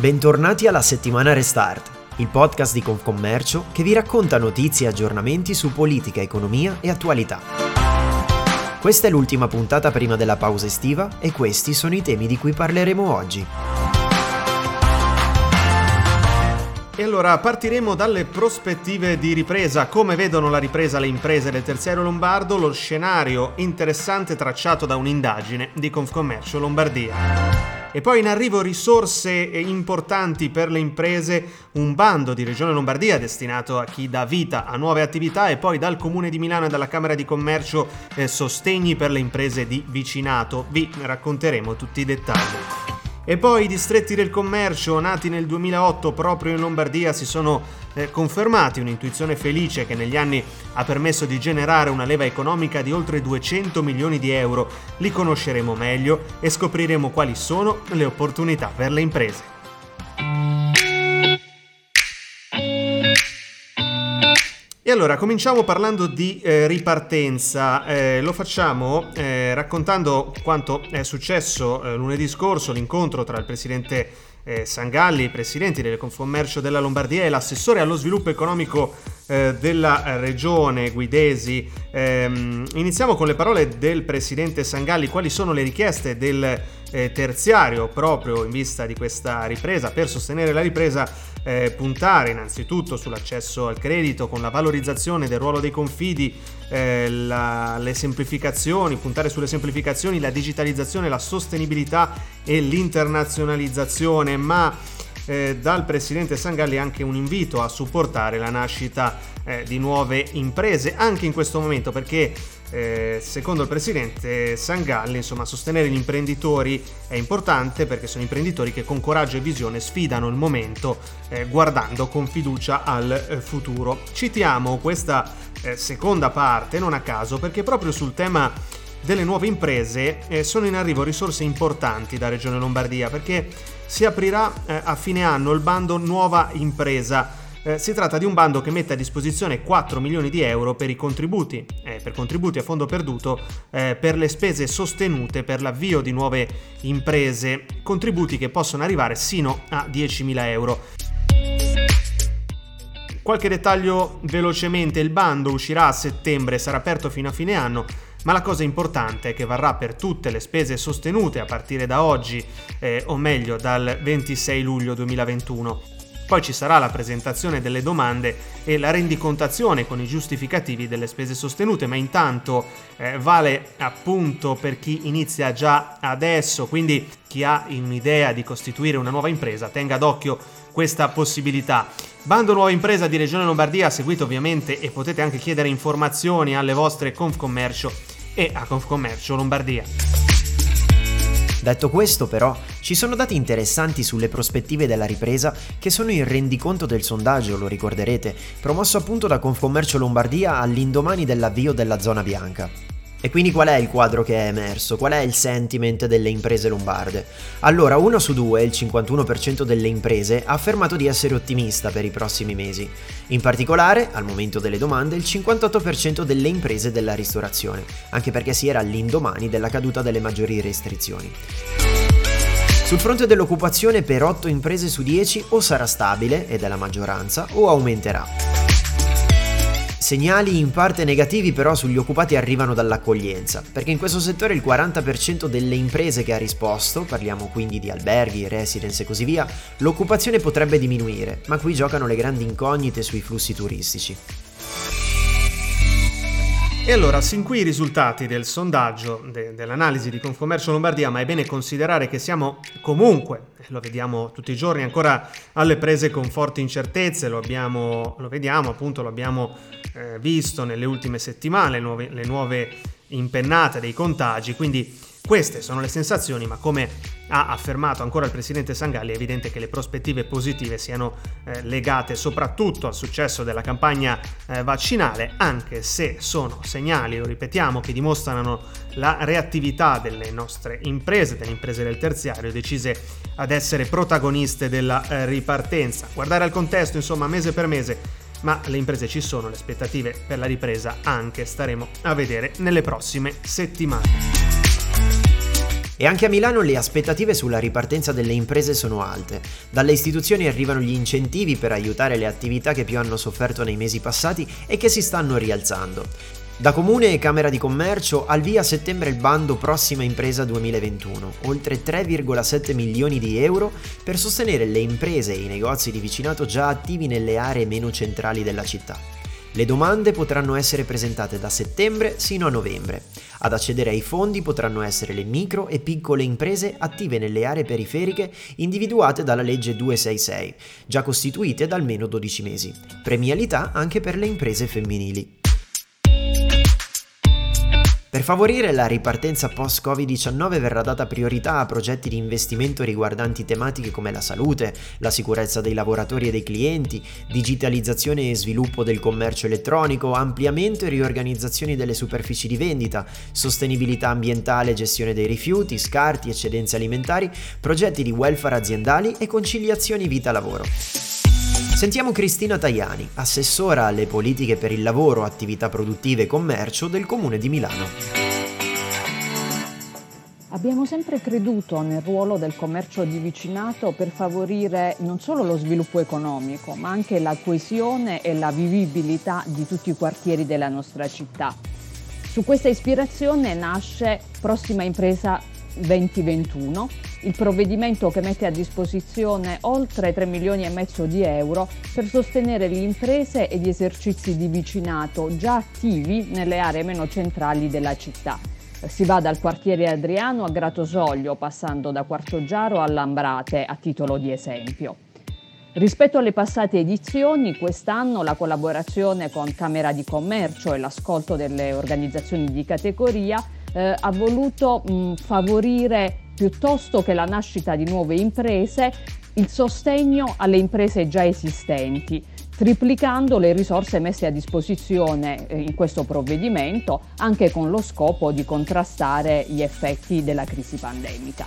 Bentornati alla settimana Restart, il podcast di Confcommercio che vi racconta notizie e aggiornamenti su politica, economia e attualità. Questa è l'ultima puntata prima della pausa estiva e questi sono i temi di cui parleremo oggi. E allora partiremo dalle prospettive di ripresa, come vedono la ripresa le imprese del terziario lombardo, lo scenario interessante tracciato da un'indagine di Confcommercio Lombardia. E poi in arrivo risorse importanti per le imprese, un bando di Regione Lombardia destinato a chi dà vita a nuove attività e poi dal Comune di Milano e dalla Camera di Commercio eh, sostegni per le imprese di vicinato. Vi racconteremo tutti i dettagli. E poi i distretti del commercio nati nel 2008 proprio in Lombardia si sono eh, confermati, un'intuizione felice che negli anni ha permesso di generare una leva economica di oltre 200 milioni di euro. Li conosceremo meglio e scopriremo quali sono le opportunità per le imprese. E allora cominciamo parlando di eh, ripartenza, eh, lo facciamo eh, raccontando quanto è successo eh, lunedì scorso, l'incontro tra il presidente eh, Sangalli, i presidenti del Confommercio della Lombardia e l'assessore allo sviluppo economico eh, della regione Guidesi. Ehm, iniziamo con le parole del presidente Sangalli, quali sono le richieste del eh, terziario proprio in vista di questa ripresa, per sostenere la ripresa eh, puntare innanzitutto sull'accesso al credito con la valorizzazione del ruolo dei confidi, le semplificazioni, puntare sulle semplificazioni, la digitalizzazione, la sostenibilità e l'internazionalizzazione, ma eh, dal presidente Sangalli anche un invito a supportare la nascita eh, di nuove imprese anche in questo momento perché eh, secondo il presidente Sangalli, insomma, sostenere gli imprenditori è importante perché sono imprenditori che con coraggio e visione sfidano il momento eh, guardando con fiducia al eh, futuro. Citiamo questa eh, seconda parte non a caso perché proprio sul tema delle nuove imprese eh, sono in arrivo risorse importanti da Regione Lombardia perché si aprirà eh, a fine anno il bando Nuova Impresa. Eh, si tratta di un bando che mette a disposizione 4 milioni di euro per i contributi, eh, per contributi a fondo perduto, eh, per le spese sostenute per l'avvio di nuove imprese, contributi che possono arrivare sino a 10.000 euro. Qualche dettaglio velocemente, il bando uscirà a settembre, sarà aperto fino a fine anno, ma la cosa importante è che varrà per tutte le spese sostenute a partire da oggi, eh, o meglio dal 26 luglio 2021. Poi ci sarà la presentazione delle domande e la rendicontazione con i giustificativi delle spese sostenute, ma intanto eh, vale appunto per chi inizia già adesso, quindi chi ha un'idea di costituire una nuova impresa, tenga d'occhio questa possibilità. Bando Nuova Impresa di Regione Lombardia, seguito ovviamente e potete anche chiedere informazioni alle vostre Confcommercio e a Confcommercio Lombardia. Detto questo però, ci sono dati interessanti sulle prospettive della ripresa che sono il rendiconto del sondaggio, lo ricorderete, promosso appunto da Confcommercio Lombardia all'indomani dell'avvio della zona bianca. E quindi qual è il quadro che è emerso? Qual è il sentiment delle imprese lombarde? Allora, uno su due, il 51% delle imprese, ha affermato di essere ottimista per i prossimi mesi. In particolare, al momento delle domande, il 58% delle imprese della ristorazione, anche perché si era all'indomani della caduta delle maggiori restrizioni. Sul fronte dell'occupazione per 8 imprese su 10 o sarà stabile, ed è la maggioranza, o aumenterà. Segnali in parte negativi però sugli occupati arrivano dall'accoglienza, perché in questo settore il 40% delle imprese che ha risposto, parliamo quindi di alberghi, residence e così via, l'occupazione potrebbe diminuire, ma qui giocano le grandi incognite sui flussi turistici. E allora, sin qui i risultati del sondaggio, de- dell'analisi di Confcommercio Lombardia, ma è bene considerare che siamo comunque, lo vediamo tutti i giorni, ancora alle prese con forti incertezze, lo, abbiamo, lo vediamo appunto, lo abbiamo eh, visto nelle ultime settimane, le nuove, le nuove impennate dei contagi, quindi queste sono le sensazioni, ma come ha affermato ancora il presidente Sangalli, è evidente che le prospettive positive siano eh, legate soprattutto al successo della campagna eh, vaccinale, anche se sono segnali, lo ripetiamo, che dimostrano la reattività delle nostre imprese, delle imprese del terziario, decise ad essere protagoniste della eh, ripartenza. Guardare al contesto, insomma, mese per mese, ma le imprese ci sono, le aspettative per la ripresa anche staremo a vedere nelle prossime settimane. E anche a Milano le aspettative sulla ripartenza delle imprese sono alte. Dalle istituzioni arrivano gli incentivi per aiutare le attività che più hanno sofferto nei mesi passati e che si stanno rialzando. Da Comune e Camera di Commercio al via a settembre il bando Prossima Impresa 2021, oltre 3,7 milioni di euro per sostenere le imprese e i negozi di vicinato già attivi nelle aree meno centrali della città. Le domande potranno essere presentate da settembre sino a novembre. Ad accedere ai fondi potranno essere le micro e piccole imprese attive nelle aree periferiche individuate dalla legge 266, già costituite da almeno 12 mesi. Premialità anche per le imprese femminili. Per favorire la ripartenza post-Covid-19 verrà data priorità a progetti di investimento riguardanti tematiche come la salute, la sicurezza dei lavoratori e dei clienti, digitalizzazione e sviluppo del commercio elettronico, ampliamento e riorganizzazione delle superfici di vendita, sostenibilità ambientale, gestione dei rifiuti, scarti, eccedenze alimentari, progetti di welfare aziendali e conciliazioni vita-lavoro. Sentiamo Cristina Tajani, assessora alle politiche per il lavoro, attività produttive e commercio del Comune di Milano. Abbiamo sempre creduto nel ruolo del commercio di vicinato per favorire non solo lo sviluppo economico, ma anche la coesione e la vivibilità di tutti i quartieri della nostra città. Su questa ispirazione nasce Prossima Impresa 2021, il provvedimento che mette a disposizione oltre 3 milioni e mezzo di euro per sostenere le imprese e gli esercizi di vicinato già attivi nelle aree meno centrali della città. Si va dal quartiere Adriano a Gratosoglio, passando da Quartoggiaro a Lambrate, a titolo di esempio. Rispetto alle passate edizioni, quest'anno la collaborazione con Camera di Commercio e l'ascolto delle organizzazioni di categoria eh, ha voluto mh, favorire piuttosto che la nascita di nuove imprese il sostegno alle imprese già esistenti, triplicando le risorse messe a disposizione eh, in questo provvedimento anche con lo scopo di contrastare gli effetti della crisi pandemica.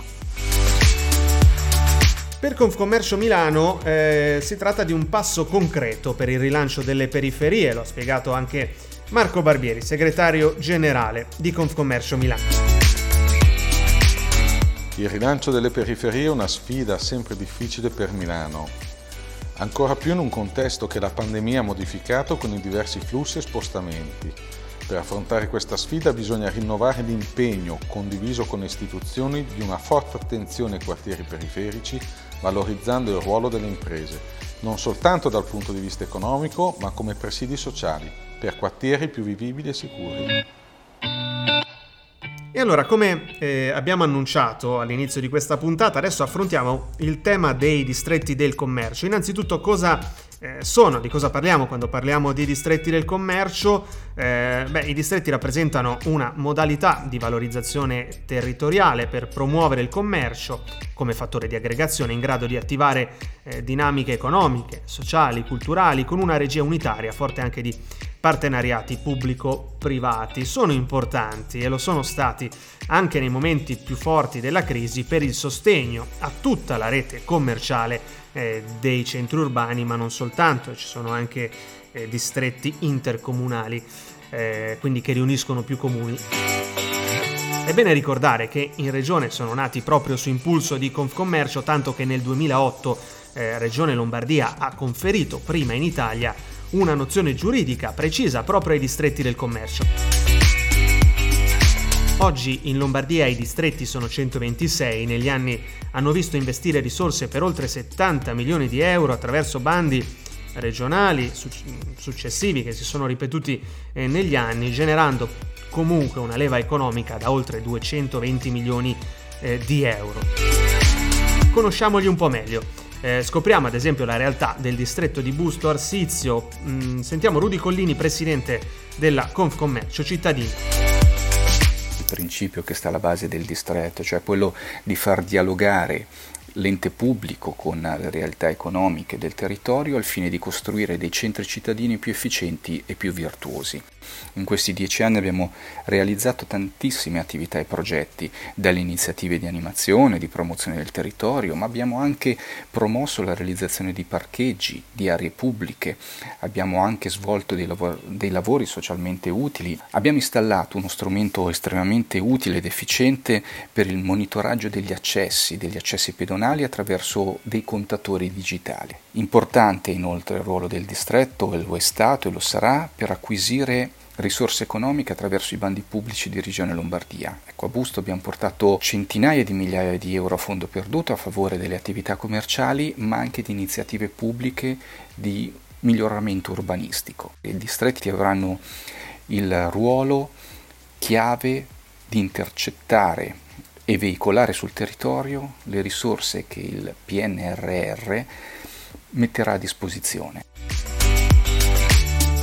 Per Confcommercio Milano eh, si tratta di un passo concreto per il rilancio delle periferie, lo ha spiegato anche Marco Barbieri, segretario generale di Confcommercio Milano. Il rilancio delle periferie è una sfida sempre difficile per Milano, ancora più in un contesto che la pandemia ha modificato con i diversi flussi e spostamenti. Per affrontare questa sfida bisogna rinnovare l'impegno condiviso con le istituzioni di una forte attenzione ai quartieri periferici, valorizzando il ruolo delle imprese, non soltanto dal punto di vista economico, ma come presidi sociali per quartieri più vivibili e sicuri. E allora, come eh, abbiamo annunciato all'inizio di questa puntata, adesso affrontiamo il tema dei distretti del commercio. Innanzitutto, cosa eh, sono, di cosa parliamo quando parliamo di distretti del commercio? Eh, beh, i distretti rappresentano una modalità di valorizzazione territoriale per promuovere il commercio come fattore di aggregazione in grado di attivare eh, dinamiche economiche, sociali, culturali con una regia unitaria, forte anche di partenariati pubblico-privati. Sono importanti e lo sono stati anche nei momenti più forti della crisi per il sostegno a tutta la rete commerciale eh, dei centri urbani, ma non soltanto, ci sono anche eh, distretti intercomunali, eh, quindi che riuniscono più comuni. È bene ricordare che in regione sono nati proprio su impulso di Confcommercio, tanto che nel 2008 eh, Regione Lombardia ha conferito prima in Italia una nozione giuridica precisa proprio ai distretti del commercio. Oggi in Lombardia i distretti sono 126, negli anni hanno visto investire risorse per oltre 70 milioni di euro attraverso bandi regionali successivi che si sono ripetuti eh, negli anni, generando comunque una leva economica da oltre 220 milioni eh, di euro. Conosciamoli un po' meglio. Eh, scopriamo ad esempio la realtà del distretto di Busto Arsizio. Mm, sentiamo Rudy Collini, presidente della Confcommercio Cittadino principio che sta alla base del distretto, cioè quello di far dialogare l'ente pubblico con le realtà economiche del territorio al fine di costruire dei centri cittadini più efficienti e più virtuosi. In questi dieci anni abbiamo realizzato tantissime attività e progetti, dalle iniziative di animazione, di promozione del territorio, ma abbiamo anche promosso la realizzazione di parcheggi, di aree pubbliche, abbiamo anche svolto dei, lav- dei lavori socialmente utili, abbiamo installato uno strumento estremamente utile ed efficiente per il monitoraggio degli accessi, degli accessi pedonali attraverso dei contatori digitali. Importante inoltre il ruolo del distretto, lo è stato e lo sarà per acquisire risorse economiche attraverso i bandi pubblici di Regione Lombardia. Ecco, a Busto abbiamo portato centinaia di migliaia di euro a fondo perduto a favore delle attività commerciali, ma anche di iniziative pubbliche di miglioramento urbanistico. I distretti avranno il ruolo chiave di intercettare e veicolare sul territorio le risorse che il PNRR metterà a disposizione.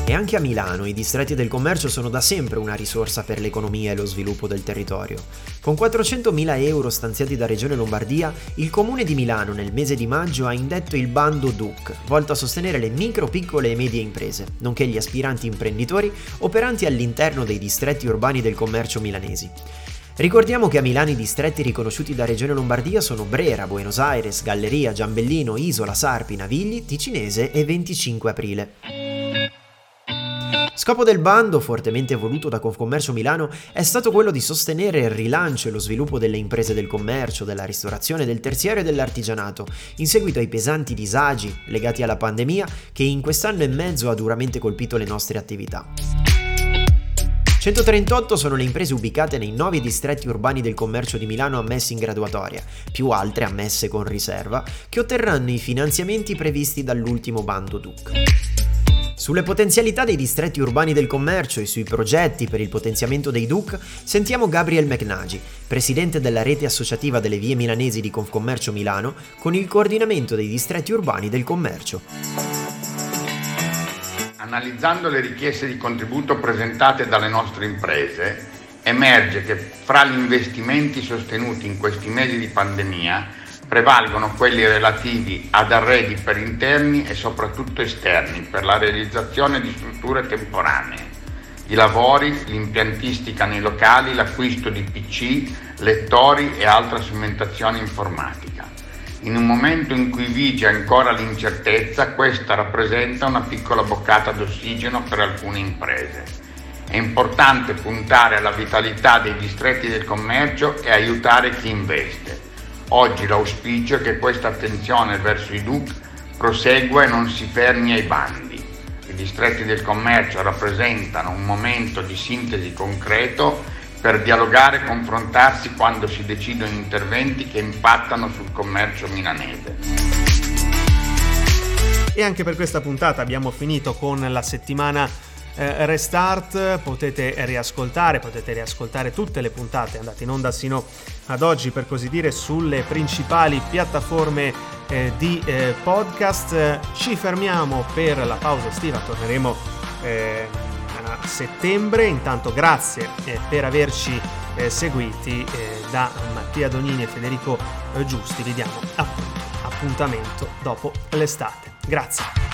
E anche a Milano i distretti del commercio sono da sempre una risorsa per l'economia e lo sviluppo del territorio. Con 400.000 euro stanziati da Regione Lombardia, il Comune di Milano nel mese di maggio ha indetto il bando DUC, volto a sostenere le micro, piccole e medie imprese, nonché gli aspiranti imprenditori operanti all'interno dei distretti urbani del commercio milanesi. Ricordiamo che a Milano i distretti riconosciuti da Regione Lombardia sono Brera, Buenos Aires, Galleria, Giambellino, Isola, Sarpi, Navigli, Ticinese e 25 aprile. Scopo del bando, fortemente voluto da Confcommercio Milano, è stato quello di sostenere il rilancio e lo sviluppo delle imprese del commercio, della ristorazione, del terziario e dell'artigianato, in seguito ai pesanti disagi legati alla pandemia che in quest'anno e mezzo ha duramente colpito le nostre attività. 138 sono le imprese ubicate nei 9 distretti urbani del commercio di Milano ammesse in graduatoria, più altre ammesse con riserva, che otterranno i finanziamenti previsti dall'ultimo bando DUC. Sulle potenzialità dei distretti urbani del commercio e sui progetti per il potenziamento dei DUC sentiamo Gabriel McNagi, presidente della rete associativa delle vie milanesi di Confcommercio Milano, con il coordinamento dei distretti urbani del commercio. Analizzando le richieste di contributo presentate dalle nostre imprese, emerge che fra gli investimenti sostenuti in questi mesi di pandemia prevalgono quelli relativi ad arredi per interni e soprattutto esterni per la realizzazione di strutture temporanee, i lavori, l'impiantistica nei locali, l'acquisto di PC, lettori e altra strumentazione informatica. In un momento in cui vige ancora l'incertezza, questa rappresenta una piccola boccata d'ossigeno per alcune imprese. È importante puntare alla vitalità dei distretti del commercio e aiutare chi investe Oggi l'auspicio è che questa attenzione verso i DUC prosegua e non si fermi ai bandi. I distretti del commercio rappresentano un momento di sintesi concreto per dialogare e confrontarsi quando si decidono interventi che impattano sul commercio milanese. E anche per questa puntata abbiamo finito con la settimana eh, Restart, potete riascoltare, potete riascoltare tutte le puntate andate in onda sino ad oggi per così dire sulle principali piattaforme eh, di eh, podcast. Ci fermiamo per la pausa estiva, torneremo eh, a settembre. Intanto grazie eh, per averci eh, seguiti da Mattia Donini e Federico Giusti. Vi diamo appuntamento dopo l'estate. Grazie.